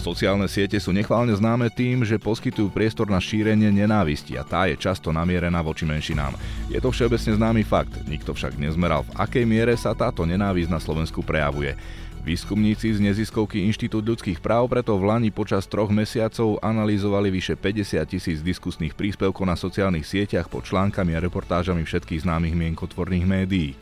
Sociálne siete sú nechválne známe tým, že poskytujú priestor na šírenie nenávisti a tá je často namierená voči menšinám. Je to všeobecne známy fakt, nikto však nezmeral, v akej miere sa táto nenávisť na Slovensku prejavuje. Výskumníci z neziskovky Inštitút ľudských práv preto v Lani počas troch mesiacov analyzovali vyše 50 tisíc diskusných príspevkov na sociálnych sieťach pod článkami a reportážami všetkých známych mienkotvorných médií.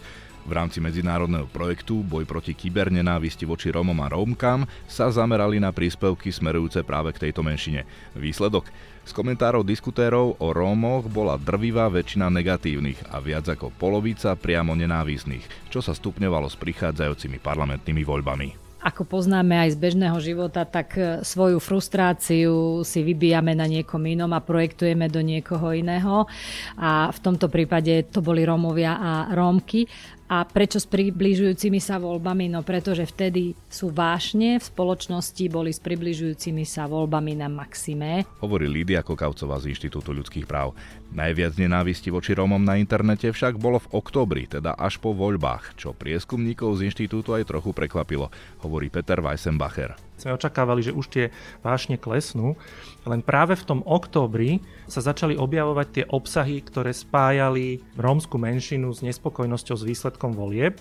V rámci medzinárodného projektu Boj proti kybernenávisti voči Rómom a Rómkam sa zamerali na príspevky smerujúce práve k tejto menšine. Výsledok? Z komentárov diskutérov o Rómoch bola drvivá väčšina negatívnych a viac ako polovica priamo nenávisných, čo sa stupňovalo s prichádzajúcimi parlamentnými voľbami ako poznáme aj z bežného života, tak e, svoju frustráciu si vybijame na niekom inom a projektujeme do niekoho iného. A v tomto prípade to boli Rómovia a Rómky. A prečo s približujúcimi sa voľbami? No pretože vtedy sú vášne v spoločnosti, boli s približujúcimi sa voľbami na maxime. Hovorí Lídia Kokavcová z Inštitútu ľudských práv. Najviac nenávisti voči Rómom na internete však bolo v oktobri, teda až po voľbách, čo prieskumníkov z inštitútu aj trochu prekvapilo, hovorí Peter Weissenbacher. Sme očakávali, že už tie vášne klesnú, len práve v tom októbri sa začali objavovať tie obsahy, ktoré spájali rómsku menšinu s nespokojnosťou s výsledkom volieb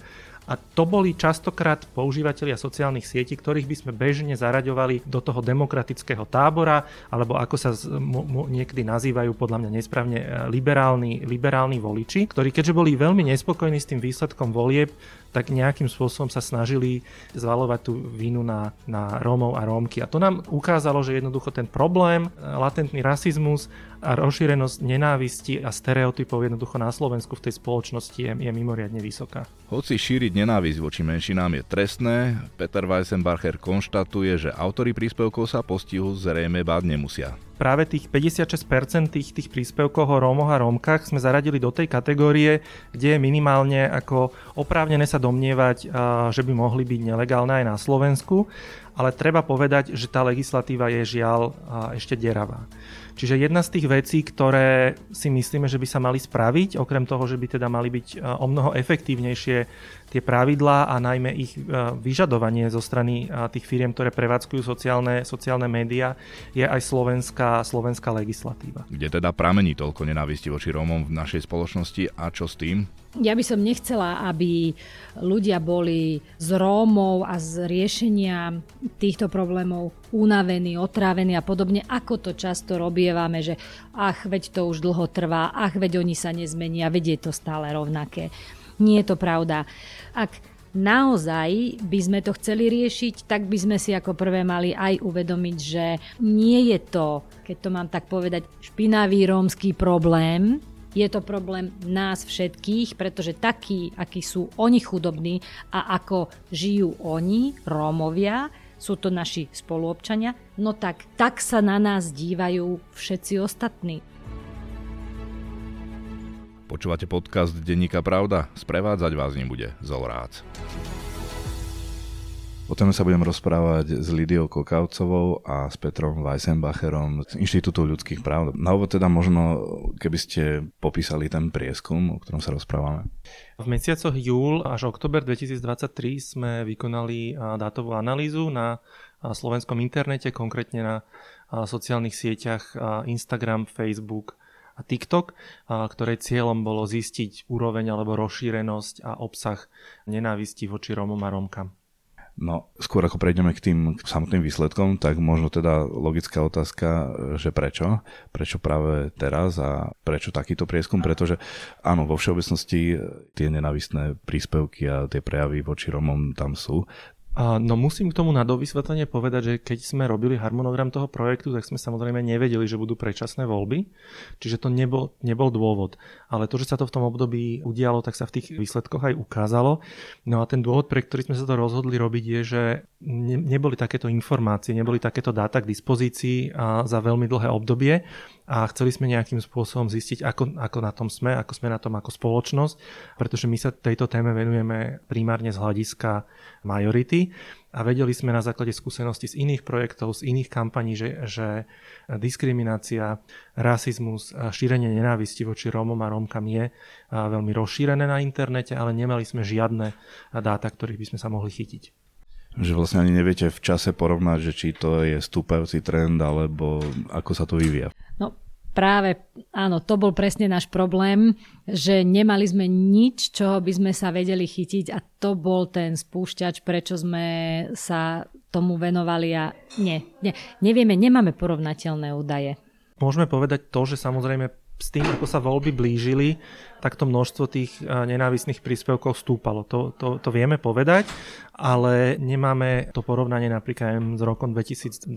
a to boli častokrát používateľia sociálnych sietí, ktorých by sme bežne zaraďovali do toho demokratického tábora, alebo ako sa z, mo, mo, niekedy nazývajú podľa mňa nesprávne e, liberálni, liberálni voliči, ktorí keďže boli veľmi nespokojní s tým výsledkom volieb, tak nejakým spôsobom sa snažili zvalovať tú vinu na, na Rómov a Rómky. A to nám ukázalo, že jednoducho ten problém, e, latentný rasizmus a rozšírenosť nenávisti a stereotypov jednoducho na Slovensku v tej spoločnosti je, je mimoriadne vysoká. Hoci šíriť nenávisť voči menšinám je trestné, Peter Weissenbacher konštatuje, že autory príspevkov sa postihu zrejme báť nemusia práve tých 56% tých, tých príspevkov o Rómoch a Rómkach sme zaradili do tej kategórie, kde je minimálne ako oprávnené sa domnievať, že by mohli byť nelegálne aj na Slovensku, ale treba povedať, že tá legislatíva je žiaľ ešte deravá. Čiže jedna z tých vecí, ktoré si myslíme, že by sa mali spraviť, okrem toho, že by teda mali byť o mnoho efektívnejšie tie pravidlá a najmä ich e, vyžadovanie zo strany e, tých firiem, ktoré prevádzkujú sociálne, sociálne médiá, je aj slovenská, slovenská legislatíva. Kde teda pramení toľko nenávisti voči Rómom v našej spoločnosti a čo s tým? Ja by som nechcela, aby ľudia boli z Rómov a z riešenia týchto problémov unavení, otrávení a podobne, ako to často robievame, že ach, veď to už dlho trvá, ach, veď oni sa nezmenia, veď je to stále rovnaké. Nie je to pravda. Ak naozaj by sme to chceli riešiť, tak by sme si ako prvé mali aj uvedomiť, že nie je to, keď to mám tak povedať, špinavý rómsky problém, je to problém nás všetkých, pretože takí, akí sú oni chudobní a ako žijú oni, Rómovia, sú to naši spoluobčania, no tak, tak sa na nás dívajú všetci ostatní. Počúvate podcast Denníka Pravda? Sprevádzať vás nebude Zolrác. Potom sa budem rozprávať s Lidiou Kokavcovou a s Petrom Weissenbacherom z Inštitútu ľudských práv. Na úvod teda možno, keby ste popísali ten prieskum, o ktorom sa rozprávame. V mesiacoch júl až oktober 2023 sme vykonali dátovú analýzu na slovenskom internete, konkrétne na sociálnych sieťach Instagram, Facebook, a TikTok, ktorej cieľom bolo zistiť úroveň alebo rozšírenosť a obsah nenávisti voči Rómom a Rómkam. No, skôr ako prejdeme k tým samotným výsledkom, tak možno teda logická otázka, že prečo? Prečo práve teraz a prečo takýto prieskum? Pretože áno, vo všeobecnosti tie nenavistné príspevky a tie prejavy voči Romom tam sú. No musím k tomu na dovysvetlenie povedať, že keď sme robili harmonogram toho projektu, tak sme samozrejme nevedeli, že budú predčasné voľby, čiže to nebol, nebol dôvod. Ale to, že sa to v tom období udialo, tak sa v tých výsledkoch aj ukázalo. No a ten dôvod, pre ktorý sme sa to rozhodli robiť, je, že ne, neboli takéto informácie, neboli takéto dáta k dispozícii a za veľmi dlhé obdobie a chceli sme nejakým spôsobom zistiť, ako, ako na tom sme, ako sme na tom ako spoločnosť, pretože my sa tejto téme venujeme primárne z hľadiska majority a vedeli sme na základe skúseností z iných projektov, z iných kampaní, že, že diskriminácia, rasizmus, šírenie nenávisti voči Rómom a Rómkam je veľmi rozšírené na internete, ale nemali sme žiadne dáta, ktorých by sme sa mohli chytiť. Že vlastne ani neviete v čase porovnať, že či to je stúpajúci trend, alebo ako sa to vyvíja. Práve, áno, to bol presne náš problém, že nemali sme nič, čoho by sme sa vedeli chytiť a to bol ten spúšťač, prečo sme sa tomu venovali a nie, nie nevieme, nemáme porovnateľné údaje. Môžeme povedať to, že samozrejme s tým, ako sa voľby blížili, tak to množstvo tých eh, nenávisných príspevkov stúpalo. To, to, to vieme povedať, ale nemáme to porovnanie napríklad s rokom 2022,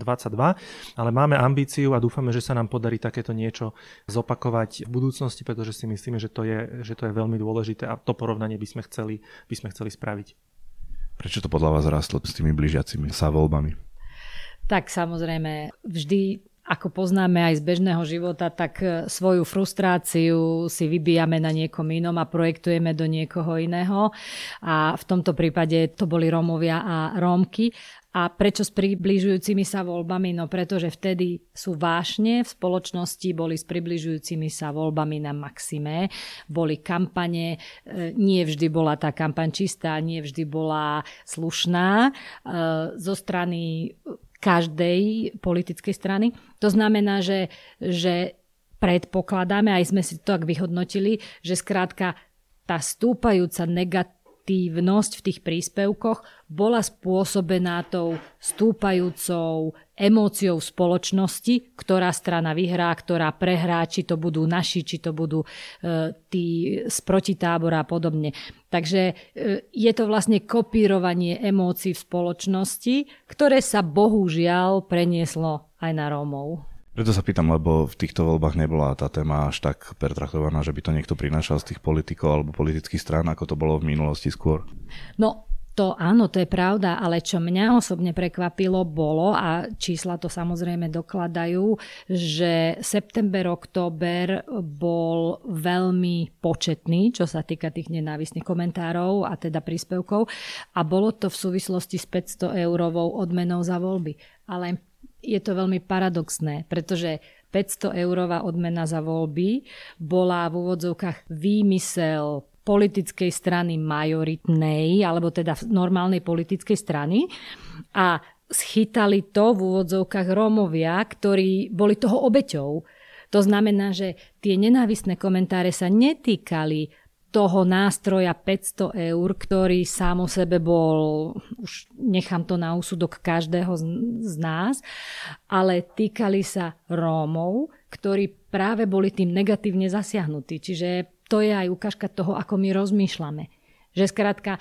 ale máme ambíciu a dúfame, že sa nám podarí takéto niečo zopakovať v budúcnosti, pretože si myslíme, že to je, že to je veľmi dôležité a to porovnanie by sme chceli, by sme chceli spraviť. Prečo to podľa vás rastlo s tými blížiacimi sa voľbami? Tak samozrejme, vždy ako poznáme aj z bežného života, tak e, svoju frustráciu si vybijame na niekom inom a projektujeme do niekoho iného. A v tomto prípade to boli Rómovia a Rómky. A prečo s približujúcimi sa voľbami? No pretože vtedy sú vášne v spoločnosti, boli s približujúcimi sa voľbami na maxime, boli kampane, e, nie vždy bola tá kampaň čistá, nie vždy bola slušná. E, zo strany každej politickej strany. To znamená, že, že predpokladáme, aj sme si to tak vyhodnotili, že skrátka tá stúpajúca negatívna aktívnosť v tých príspevkoch bola spôsobená tou stúpajúcou emóciou spoločnosti, ktorá strana vyhrá, ktorá prehrá, či to budú naši, či to budú e, tí z protitábora a podobne. Takže e, je to vlastne kopírovanie emócií v spoločnosti, ktoré sa bohužiaľ prenieslo aj na Rómov. Preto sa pýtam, lebo v týchto voľbách nebola tá téma až tak pertraktovaná, že by to niekto prinášal z tých politikov alebo politických strán, ako to bolo v minulosti skôr. No, to áno, to je pravda, ale čo mňa osobne prekvapilo bolo, a čísla to samozrejme dokladajú, že september, október bol veľmi početný, čo sa týka tých nenávistných komentárov a teda príspevkov a bolo to v súvislosti s 500 eurovou odmenou za voľby. Ale je to veľmi paradoxné, pretože 500 eurová odmena za voľby bola v úvodzovkách výmysel politickej strany majoritnej, alebo teda normálnej politickej strany a schytali to v úvodzovkách Rómovia, ktorí boli toho obeťou. To znamená, že tie nenávistné komentáre sa netýkali toho nástroja 500 eur, ktorý sám o sebe bol, už nechám to na úsudok každého z, nás, ale týkali sa Rómov, ktorí práve boli tým negatívne zasiahnutí. Čiže to je aj ukážka toho, ako my rozmýšľame. Že skrátka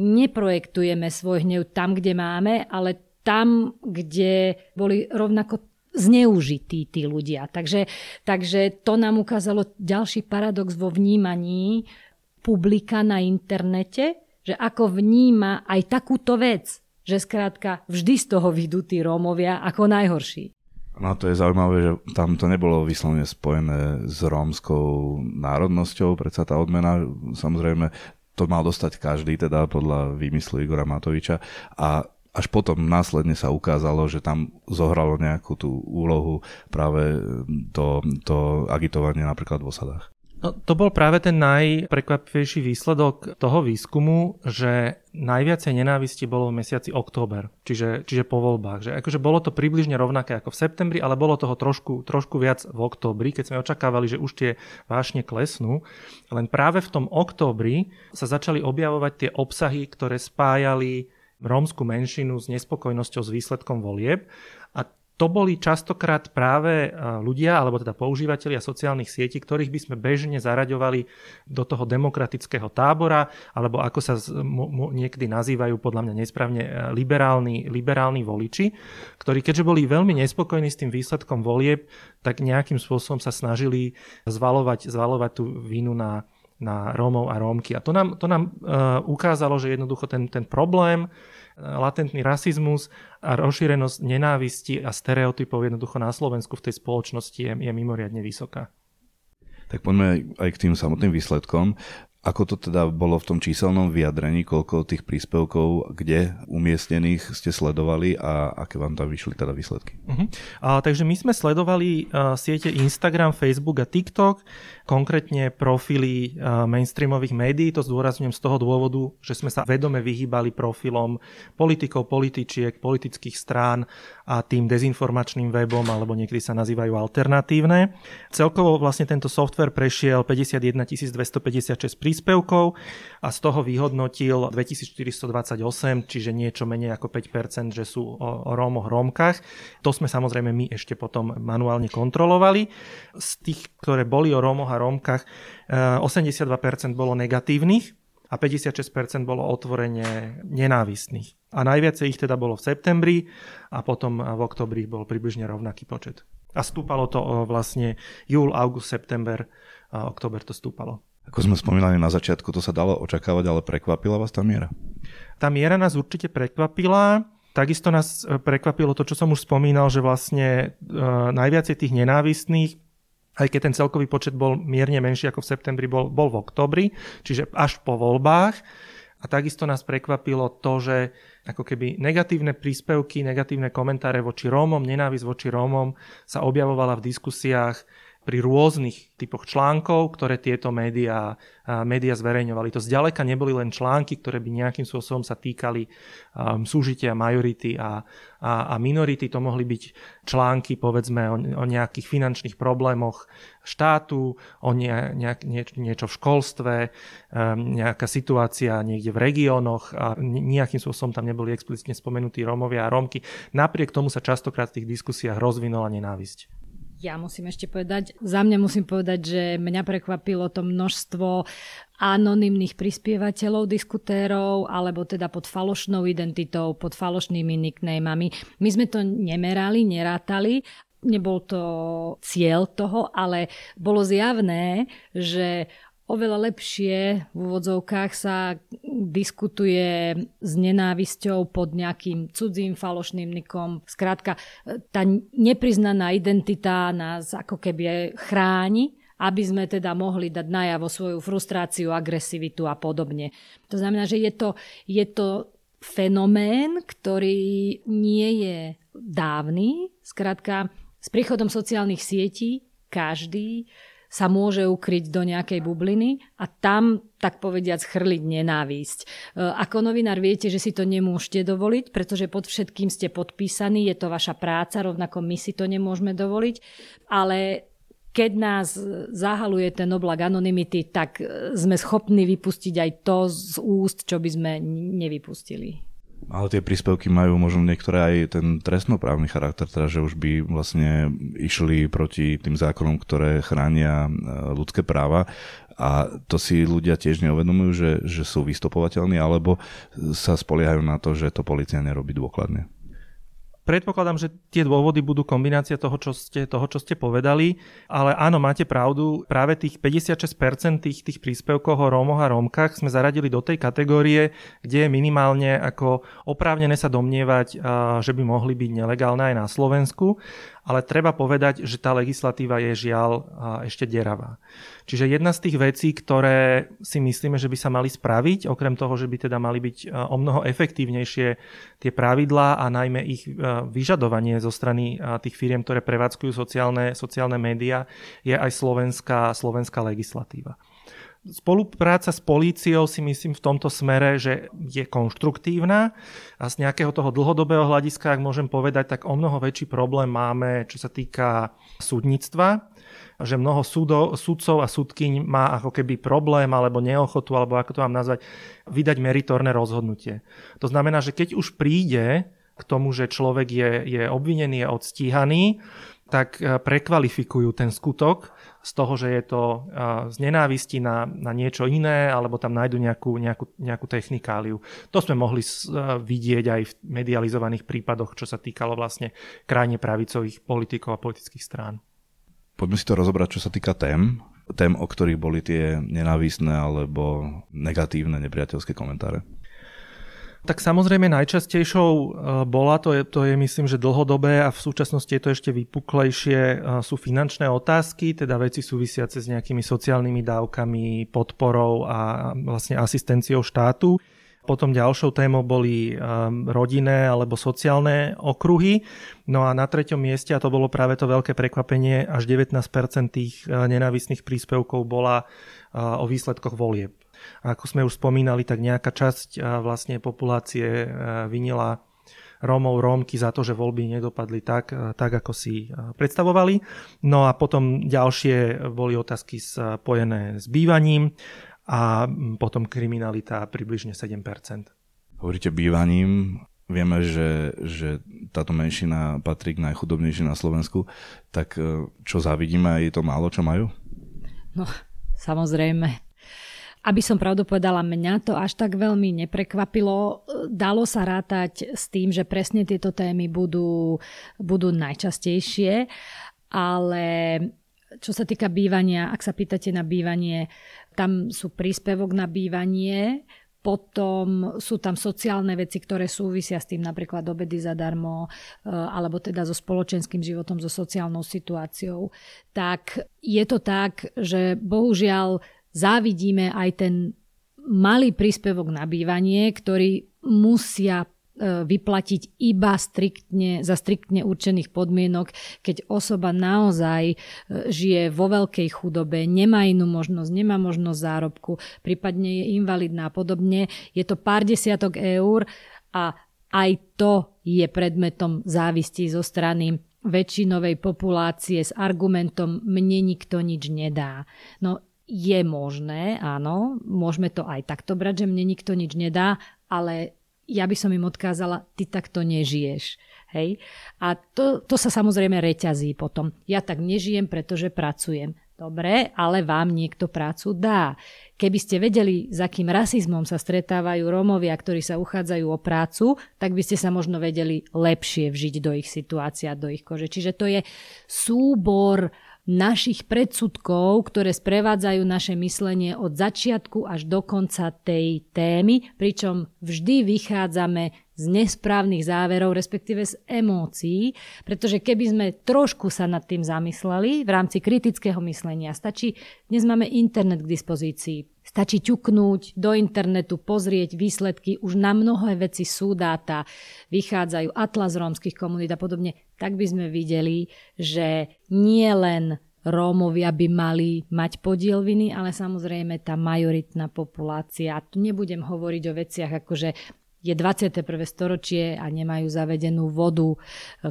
neprojektujeme svoj hnev tam, kde máme, ale tam, kde boli rovnako zneužití tí ľudia. Takže, takže to nám ukázalo ďalší paradox vo vnímaní publika na internete, že ako vníma aj takúto vec, že skrátka vždy z toho vidú tí Rómovia ako najhorší. No to je zaujímavé, že tam to nebolo vyslovene spojené s rómskou národnosťou, predsa tá odmena, samozrejme, to mal dostať každý, teda podľa výmyslu Igora Matoviča a až potom následne sa ukázalo, že tam zohralo nejakú tú úlohu práve to, to agitovanie napríklad v osadách. No, to bol práve ten najprekvapivejší výsledok toho výskumu, že najviacej nenávisti bolo v mesiaci október, čiže, čiže po voľbách. Že akože bolo to približne rovnaké ako v septembri, ale bolo toho trošku, trošku viac v októbri, keď sme očakávali, že už tie vášne klesnú. Len práve v tom októbri sa začali objavovať tie obsahy, ktoré spájali rómsku menšinu s nespokojnosťou s výsledkom volieb. A to boli častokrát práve ľudia, alebo teda používateľia sociálnych sietí, ktorých by sme bežne zaraďovali do toho demokratického tábora, alebo ako sa niekedy nazývajú podľa mňa nesprávne liberálni, liberálni voliči, ktorí keďže boli veľmi nespokojní s tým výsledkom volieb, tak nejakým spôsobom sa snažili zvalovať, zvalovať tú vínu na, na Rómov a Rómky. A to nám, to nám uh, ukázalo, že jednoducho ten, ten problém latentný rasizmus a rozšírenosť nenávisti a stereotypov jednoducho na Slovensku v tej spoločnosti je, je mimoriadne vysoká. Tak poďme aj k tým samotným výsledkom. Ako to teda bolo v tom číselnom vyjadrení, koľko tých príspevkov, kde umiestnených ste sledovali a aké vám tam vyšli teda výsledky? Uh-huh. A, takže my sme sledovali uh, siete Instagram, Facebook a TikTok, konkrétne profily uh, mainstreamových médií, to zdôrazňujem z toho dôvodu, že sme sa vedome vyhýbali profilom politikov, političiek, politických strán a tým dezinformačným webom, alebo niekedy sa nazývajú alternatívne. Celkovo vlastne tento software prešiel 51 256 príspevkov a z toho vyhodnotil 2428, čiže niečo menej ako 5%, že sú o, o Rómoch, Rómkach. To sme samozrejme my ešte potom manuálne kontrolovali. Z tých, ktoré boli o Rómoch a Rómkach, 82% eh, bolo negatívnych a 56% bolo otvorene nenávistných. A najviacej ich teda bolo v septembri a potom v oktobri bol približne rovnaký počet. A stúpalo to vlastne júl, august, september, a október to stúpalo. Ako sme spomínali na začiatku, to sa dalo očakávať, ale prekvapila vás tá miera? Tá miera nás určite prekvapila. Takisto nás e, prekvapilo to, čo som už spomínal, že vlastne uh, najviacej tých nenávistných aj keď ten celkový počet bol mierne menší ako v septembri, bol, bol v oktobri, čiže až po voľbách. A takisto nás prekvapilo to, že ako keby negatívne príspevky, negatívne komentáre voči Rómom, nenávisť voči Rómom sa objavovala v diskusiách pri rôznych typoch článkov, ktoré tieto médiá, médiá zverejňovali. To zďaleka neboli len články, ktoré by nejakým spôsobom sa týkali um, súžitia majority a, a, a minority. To mohli byť články, povedzme, o, o nejakých finančných problémoch štátu, o nie, nejak, nie, niečo v školstve, um, nejaká situácia niekde v regiónoch a nejakým spôsobom tam neboli explicitne spomenutí Rómovia a Rómky. Napriek tomu sa častokrát v tých diskusiách rozvinula nenávisť. Ja musím ešte povedať, za mňa musím povedať, že mňa prekvapilo to množstvo anonymných prispievateľov, diskutérov, alebo teda pod falošnou identitou, pod falošnými nicknamami. My sme to nemerali, nerátali, nebol to cieľ toho, ale bolo zjavné, že oveľa lepšie v úvodzovkách sa diskutuje s nenávisťou pod nejakým cudzím falošným nikom. Skrátka, tá nepriznaná identita nás ako keby chráni, aby sme teda mohli dať najavo svoju frustráciu, agresivitu a podobne. To znamená, že je to, je to fenomén, ktorý nie je dávny. Skrátka, s príchodom sociálnych sietí každý sa môže ukryť do nejakej bubliny a tam, tak povediac, chrliť nenávisť. E, ako novinár viete, že si to nemôžete dovoliť, pretože pod všetkým ste podpísaní, je to vaša práca, rovnako my si to nemôžeme dovoliť, ale keď nás zahaluje ten oblak anonymity, tak sme schopní vypustiť aj to z úst, čo by sme nevypustili. Ale tie príspevky majú možno niektoré aj ten trestnoprávny charakter, teda že už by vlastne išli proti tým zákonom, ktoré chránia e, ľudské práva a to si ľudia tiež neuvedomujú, že, že sú vystopovateľní alebo sa spoliehajú na to, že to policia nerobí dôkladne. Predpokladám, že tie dôvody budú kombinácia toho, čo ste, toho, čo ste povedali, ale áno, máte pravdu, práve tých 56% tých, tých príspevkov o Rómoch a Rómkach sme zaradili do tej kategórie, kde je minimálne ako oprávnené sa domnievať, že by mohli byť nelegálne aj na Slovensku ale treba povedať, že tá legislatíva je žiaľ ešte deravá. Čiže jedna z tých vecí, ktoré si myslíme, že by sa mali spraviť, okrem toho, že by teda mali byť o mnoho efektívnejšie tie pravidlá a najmä ich vyžadovanie zo strany tých firiem, ktoré prevádzkujú sociálne, sociálne médiá, je aj slovenská, slovenská legislatíva. Spolupráca s políciou si myslím v tomto smere, že je konštruktívna a z nejakého toho dlhodobého hľadiska, ak môžem povedať, tak o mnoho väčší problém máme, čo sa týka súdnictva že mnoho súdo, súdcov a súdkyň má ako keby problém alebo neochotu, alebo ako to mám nazvať, vydať meritorné rozhodnutie. To znamená, že keď už príde k tomu, že človek je, je obvinený, je odstíhaný, tak eh, prekvalifikujú ten skutok z toho, že je to z nenávisti na, na niečo iné, alebo tam nájdu nejakú, nejakú, nejakú technikáliu. To sme mohli vidieť aj v medializovaných prípadoch, čo sa týkalo vlastne krajne pravicových politikov a politických strán. Poďme si to rozobrať, čo sa týka tém, tém, o ktorých boli tie nenávisné alebo negatívne nepriateľské komentáre. Tak samozrejme najčastejšou e, bola, to je, to je myslím, že dlhodobé a v súčasnosti je to ešte vypuklejšie, e, sú finančné otázky, teda veci súvisiace s nejakými sociálnymi dávkami, podporou a vlastne asistenciou štátu. Potom ďalšou témou boli um, rodinné alebo sociálne okruhy. No a na treťom mieste, a to bolo práve to veľké prekvapenie, až 19% tých nenávisných príspevkov bola o výsledkoch volieb. A ako sme už spomínali, tak nejaká časť vlastne populácie vinila Rómov, Rómky za to, že voľby nedopadli tak, tak ako si predstavovali. No a potom ďalšie boli otázky spojené s bývaním a potom kriminalita približne 7%. Hovoríte bývaním, vieme, že, že táto menšina patrí k najchudobnejším na Slovensku, tak e, čo zavidíme, je to málo, čo majú? No, samozrejme. Aby som pravdu povedala, mňa to až tak veľmi neprekvapilo. Dalo sa rátať s tým, že presne tieto témy budú, budú najčastejšie, ale čo sa týka bývania, ak sa pýtate na bývanie, tam sú príspevok na bývanie, potom sú tam sociálne veci, ktoré súvisia s tým, napríklad obedy zadarmo, e, alebo teda so spoločenským životom, so sociálnou situáciou. Tak je to tak, že bohužiaľ závidíme aj ten malý príspevok na bývanie, ktorý musia E, vyplatiť iba striktne, za striktne určených podmienok, keď osoba naozaj e, žije vo veľkej chudobe, nemá inú možnosť, nemá možnosť zárobku, prípadne je invalidná a podobne. Je to pár desiatok eur a aj to je predmetom závisti zo strany väčšinovej populácie s argumentom mne nikto nič nedá. No je možné, áno, môžeme to aj takto brať, že mne nikto nič nedá, ale ja by som im odkázala, ty takto nežiješ. Hej? A to, to sa samozrejme reťazí potom. Ja tak nežijem, pretože pracujem. Dobre, ale vám niekto prácu dá. Keby ste vedeli, s akým rasizmom sa stretávajú Rómovia, ktorí sa uchádzajú o prácu, tak by ste sa možno vedeli lepšie vžiť do ich situácia, do ich kože. Čiže to je súbor našich predsudkov, ktoré sprevádzajú naše myslenie od začiatku až do konca tej témy, pričom vždy vychádzame z nesprávnych záverov, respektíve z emócií, pretože keby sme trošku sa nad tým zamysleli v rámci kritického myslenia, stačí, dnes máme internet k dispozícii, stačí ťuknúť do internetu, pozrieť výsledky, už na mnohé veci sú dáta, vychádzajú atlas rómskych komunít a podobne, tak by sme videli, že nie len Rómovia by mali mať podiel viny, ale samozrejme tá majoritná populácia. Tu nebudem hovoriť o veciach ako, že je 21. storočie a nemajú zavedenú vodu,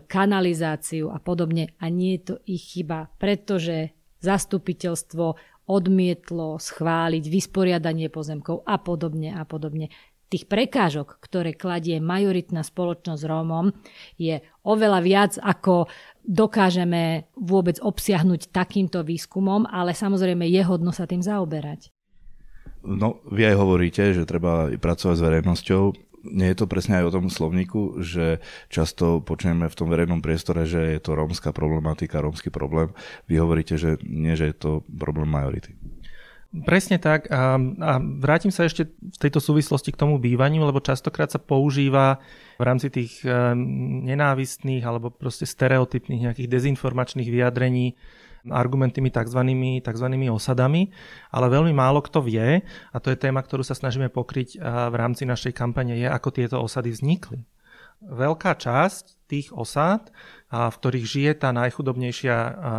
kanalizáciu a podobne. A nie je to ich chyba, pretože zastupiteľstvo odmietlo schváliť vysporiadanie pozemkov a podobne a podobne tých prekážok, ktoré kladie majoritná spoločnosť Rómom, je oveľa viac, ako dokážeme vôbec obsiahnuť takýmto výskumom, ale samozrejme je hodno sa tým zaoberať. No, vy aj hovoríte, že treba pracovať s verejnosťou. Nie je to presne aj o tom slovníku, že často počujeme v tom verejnom priestore, že je to rómska problematika, rómsky problém. Vy hovoríte, že nie, že je to problém majority. Presne tak. A, a vrátim sa ešte v tejto súvislosti k tomu bývaniu, lebo častokrát sa používa v rámci tých e, nenávistných alebo proste stereotypných nejakých dezinformačných vyjadrení argumentými tzv. tzv. osadami, ale veľmi málo kto vie, a to je téma, ktorú sa snažíme pokryť v rámci našej kampane, je, ako tieto osady vznikli. Veľká časť tých osád v ktorých žije tá najchudobnejšia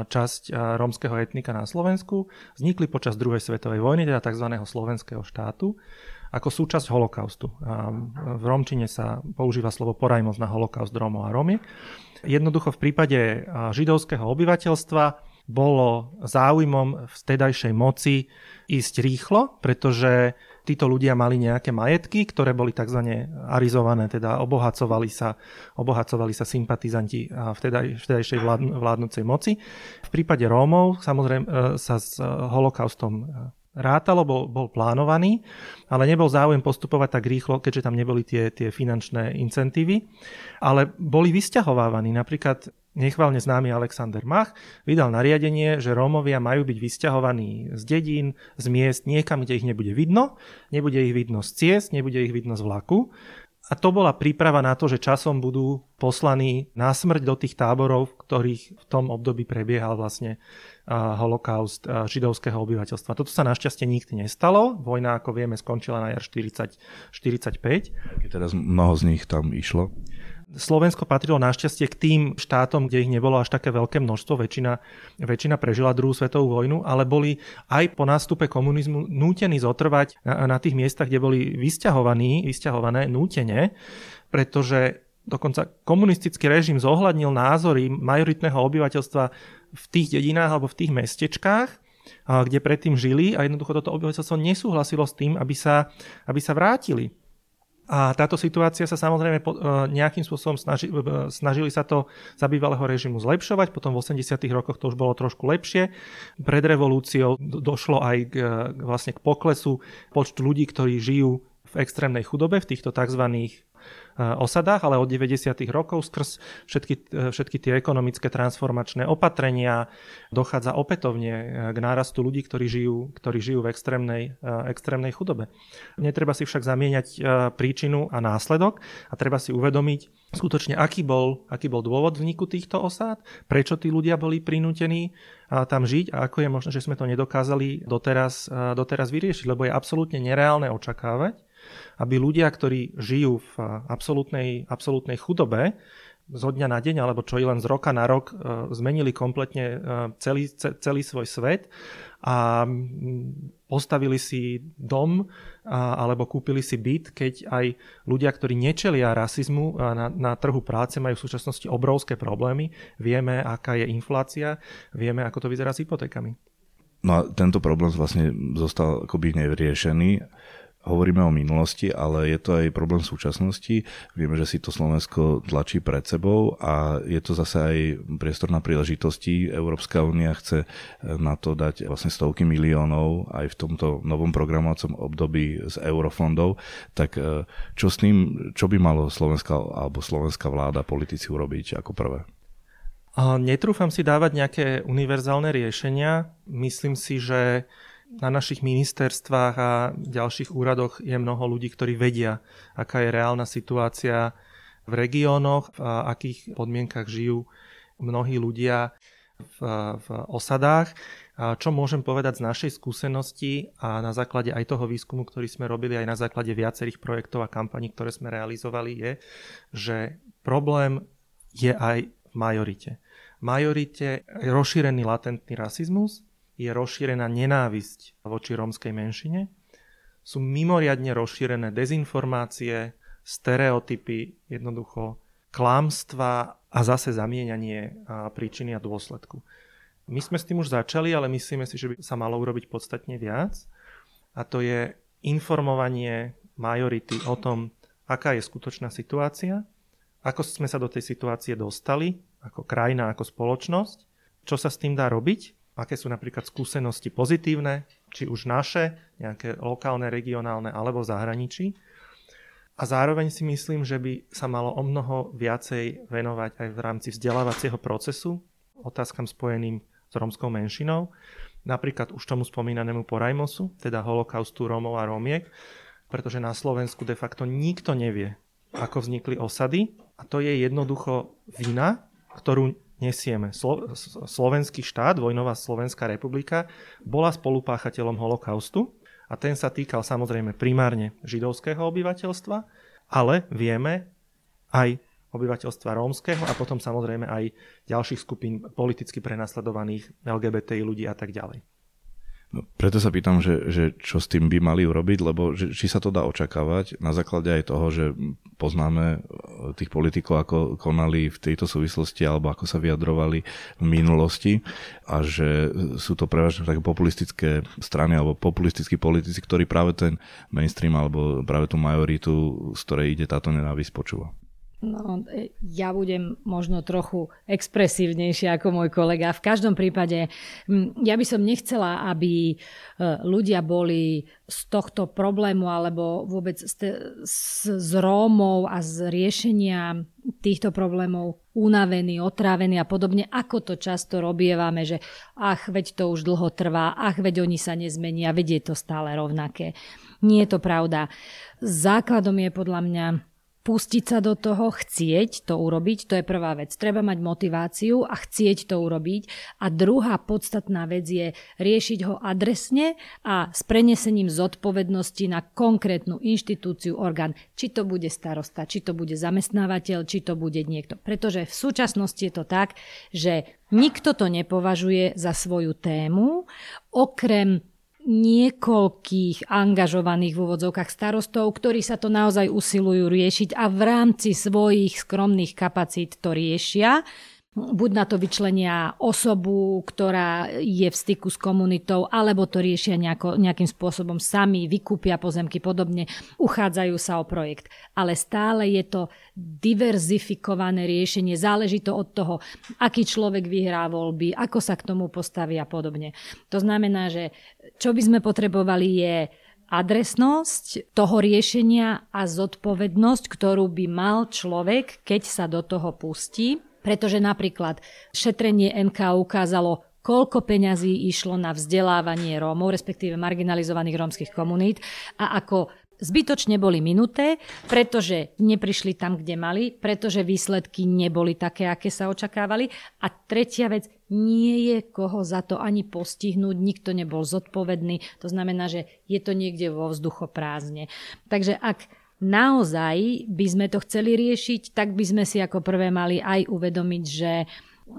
časť rómskeho etnika na Slovensku, vznikli počas druhej svetovej vojny, teda tzv. slovenského štátu, ako súčasť holokaustu. V romčine sa používa slovo porajmos na holokaust Rómov a Rómiek. Jednoducho v prípade židovského obyvateľstva bolo záujmom v stedajšej moci ísť rýchlo, pretože títo ľudia mali nejaké majetky, ktoré boli tzv. arizované, teda obohacovali sa, obohacovali sa sympatizanti vtedaj, vtedajšej vládnúcej moci. V prípade Rómov samozrejme e, sa s e, holokaustom e, rátalo, bol, bol plánovaný, ale nebol záujem postupovať tak rýchlo, keďže tam neboli tie, tie finančné incentívy. Ale boli vysťahovávaní. Napríklad nechválne známy Alexander Mach vydal nariadenie, že Rómovia majú byť vysťahovaní z dedín, z miest niekam, kde ich nebude vidno, nebude ich vidno z ciest, nebude ich vidno z vlaku A to bola príprava na to, že časom budú poslaní na smrť do tých táborov, v ktorých v tom období prebiehal vlastne holokaust židovského obyvateľstva. Toto sa našťastie nikdy nestalo. Vojna, ako vieme, skončila na jar 40, 45. Keď teraz mnoho z nich tam išlo? Slovensko patrilo našťastie k tým štátom, kde ich nebolo až také veľké množstvo, väčšina, väčšina prežila druhú svetovú vojnu, ale boli aj po nástupe komunizmu nútení zotrvať na, na tých miestach, kde boli vysťahovaní, vysťahované nútene, pretože dokonca komunistický režim zohľadnil názory majoritného obyvateľstva v tých dedinách alebo v tých mestečkách, kde predtým žili a jednoducho toto obyvateľstvo nesúhlasilo s tým, aby sa, aby sa vrátili. A táto situácia sa samozrejme e, nejakým spôsobom snaži, e, snažili sa to za bývalého režimu zlepšovať, potom v 80. rokoch to už bolo trošku lepšie. Pred revolúciou došlo aj k, vlastne k poklesu počtu ľudí, ktorí žijú v extrémnej chudobe v týchto tzv. Eh, osadách, ale od 90. rokov skrz všetky, eh, všetky tie ekonomické transformačné opatrenia dochádza opätovne eh, k nárastu ľudí, ktorí žijú, ktorí žijú v extrémnej, extrémnej chudobe. Netreba si však zamieňať príčinu a následok a treba si uvedomiť skutočne, aký bol, aký bol dôvod vzniku týchto osád, prečo tí ľudia boli prinútení tam žiť a ako je možné, že sme to nedokázali doteraz, doteraz vyriešiť, lebo je absolútne nereálne očakávať, aby ľudia, ktorí žijú v absolútnej, absolútnej chudobe, zo dňa na deň, alebo čo i len z roka na rok, e, zmenili kompletne e, celý, celý svoj svet a postavili si dom alebo kúpili si byt, keď aj ľudia, ktorí nečelia rasizmu na, na trhu práce, majú v súčasnosti obrovské problémy. Vieme, aká je inflácia, vieme, ako to vyzerá s hypotékami. No a tento problém vlastne zostal akoby nevyriešený hovoríme o minulosti, ale je to aj problém súčasnosti. Vieme, že si to Slovensko tlačí pred sebou a je to zase aj priestor na príležitosti. Európska únia chce na to dať vlastne stovky miliónov aj v tomto novom programovacom období z eurofondov. Tak e, čo s tým, čo by malo slovenská alebo slovenská vláda, politici urobiť ako prvé? Netrúfam si dávať nejaké univerzálne riešenia. Myslím si, že na našich ministerstvách a ďalších úradoch je mnoho ľudí, ktorí vedia, aká je reálna situácia v regiónoch, v akých podmienkach žijú mnohí ľudia v, v osadách. A čo môžem povedať z našej skúsenosti a na základe aj toho výskumu, ktorý sme robili, aj na základe viacerých projektov a kampaní, ktoré sme realizovali, je, že problém je aj v majorite. Majorite je rozšírený latentný rasizmus, je rozšírená nenávisť voči rómskej menšine, sú mimoriadne rozšírené dezinformácie, stereotypy, jednoducho klamstva a zase zamieňanie príčiny a dôsledku. My sme s tým už začali, ale myslíme si, že by sa malo urobiť podstatne viac. A to je informovanie majority o tom, aká je skutočná situácia, ako sme sa do tej situácie dostali, ako krajina, ako spoločnosť, čo sa s tým dá robiť aké sú napríklad skúsenosti pozitívne, či už naše, nejaké lokálne, regionálne alebo v zahraničí. A zároveň si myslím, že by sa malo o mnoho viacej venovať aj v rámci vzdelávacieho procesu otázkam spojeným s rómskou menšinou, napríklad už tomu spomínanému Porajmosu, teda holokaustu Rómov a Rómiek, pretože na Slovensku de facto nikto nevie, ako vznikli osady a to je jednoducho vina, ktorú nesieme. Slo- slovenský štát, vojnová Slovenská republika, bola spolupáchateľom holokaustu a ten sa týkal samozrejme primárne židovského obyvateľstva, ale vieme aj obyvateľstva rómskeho a potom samozrejme aj ďalších skupín politicky prenasledovaných LGBTI ľudí a tak ďalej. No, preto sa pýtam, že, že čo s tým by mali urobiť, lebo že, či sa to dá očakávať na základe aj toho, že poznáme e, tých politikov, ako konali v tejto súvislosti alebo ako sa vyjadrovali v minulosti a že sú to prevažne také populistické strany alebo populistickí politici, ktorí práve ten mainstream alebo práve tú majoritu, z ktorej ide táto nenávisť počúva. No, e, ja budem možno trochu expresívnejšia ako môj kolega. V každom prípade, ja by som nechcela, aby e, ľudia boli z tohto problému alebo vôbec z, Rómov a z riešenia týchto problémov unavení, otrávení a podobne, ako to často robievame, že ach, veď to už dlho trvá, ach, veď oni sa nezmenia, veď je to stále rovnaké. Nie je to pravda. Základom je podľa mňa pustiť sa do toho, chcieť to urobiť, to je prvá vec. Treba mať motiváciu a chcieť to urobiť. A druhá podstatná vec je riešiť ho adresne a s prenesením zodpovednosti na konkrétnu inštitúciu, orgán. Či to bude starosta, či to bude zamestnávateľ, či to bude niekto. Pretože v súčasnosti je to tak, že nikto to nepovažuje za svoju tému, okrem niekoľkých angažovaných v úvodzovkách starostov, ktorí sa to naozaj usilujú riešiť a v rámci svojich skromných kapacít to riešia buď na to vyčlenia osobu, ktorá je v styku s komunitou, alebo to riešia nejako, nejakým spôsobom sami, vykúpia pozemky podobne, uchádzajú sa o projekt. Ale stále je to diverzifikované riešenie, záleží to od toho, aký človek vyhrá voľby, ako sa k tomu postaví a podobne. To znamená, že čo by sme potrebovali je adresnosť toho riešenia a zodpovednosť, ktorú by mal človek, keď sa do toho pustí. Pretože napríklad šetrenie NK ukázalo, koľko peňazí išlo na vzdelávanie Rómov, respektíve marginalizovaných rómskych komunít. A ako zbytočne boli minuté, pretože neprišli tam, kde mali, pretože výsledky neboli také, aké sa očakávali. A tretia vec, nie je koho za to ani postihnúť, nikto nebol zodpovedný, to znamená, že je to niekde vo vzduchoprázdne. Takže ak naozaj by sme to chceli riešiť, tak by sme si ako prvé mali aj uvedomiť, že,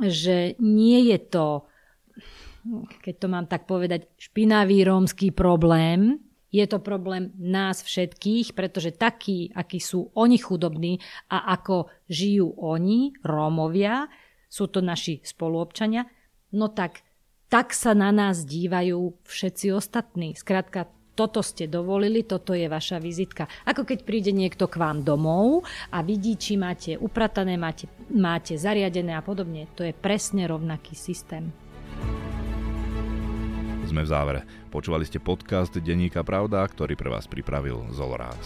že nie je to, keď to mám tak povedať, špinavý rómsky problém, je to problém nás všetkých, pretože takí, akí sú oni chudobní a ako žijú oni, Rómovia, sú to naši spoluobčania, no tak tak sa na nás dívajú všetci ostatní. Skrátka, toto ste dovolili, toto je vaša vizitka. Ako keď príde niekto k vám domov a vidí, či máte upratané, máte, máte zariadené a podobne. To je presne rovnaký systém. Sme v závere. Počúvali ste podcast Denníka Pravda, ktorý pre vás pripravil Zolorác.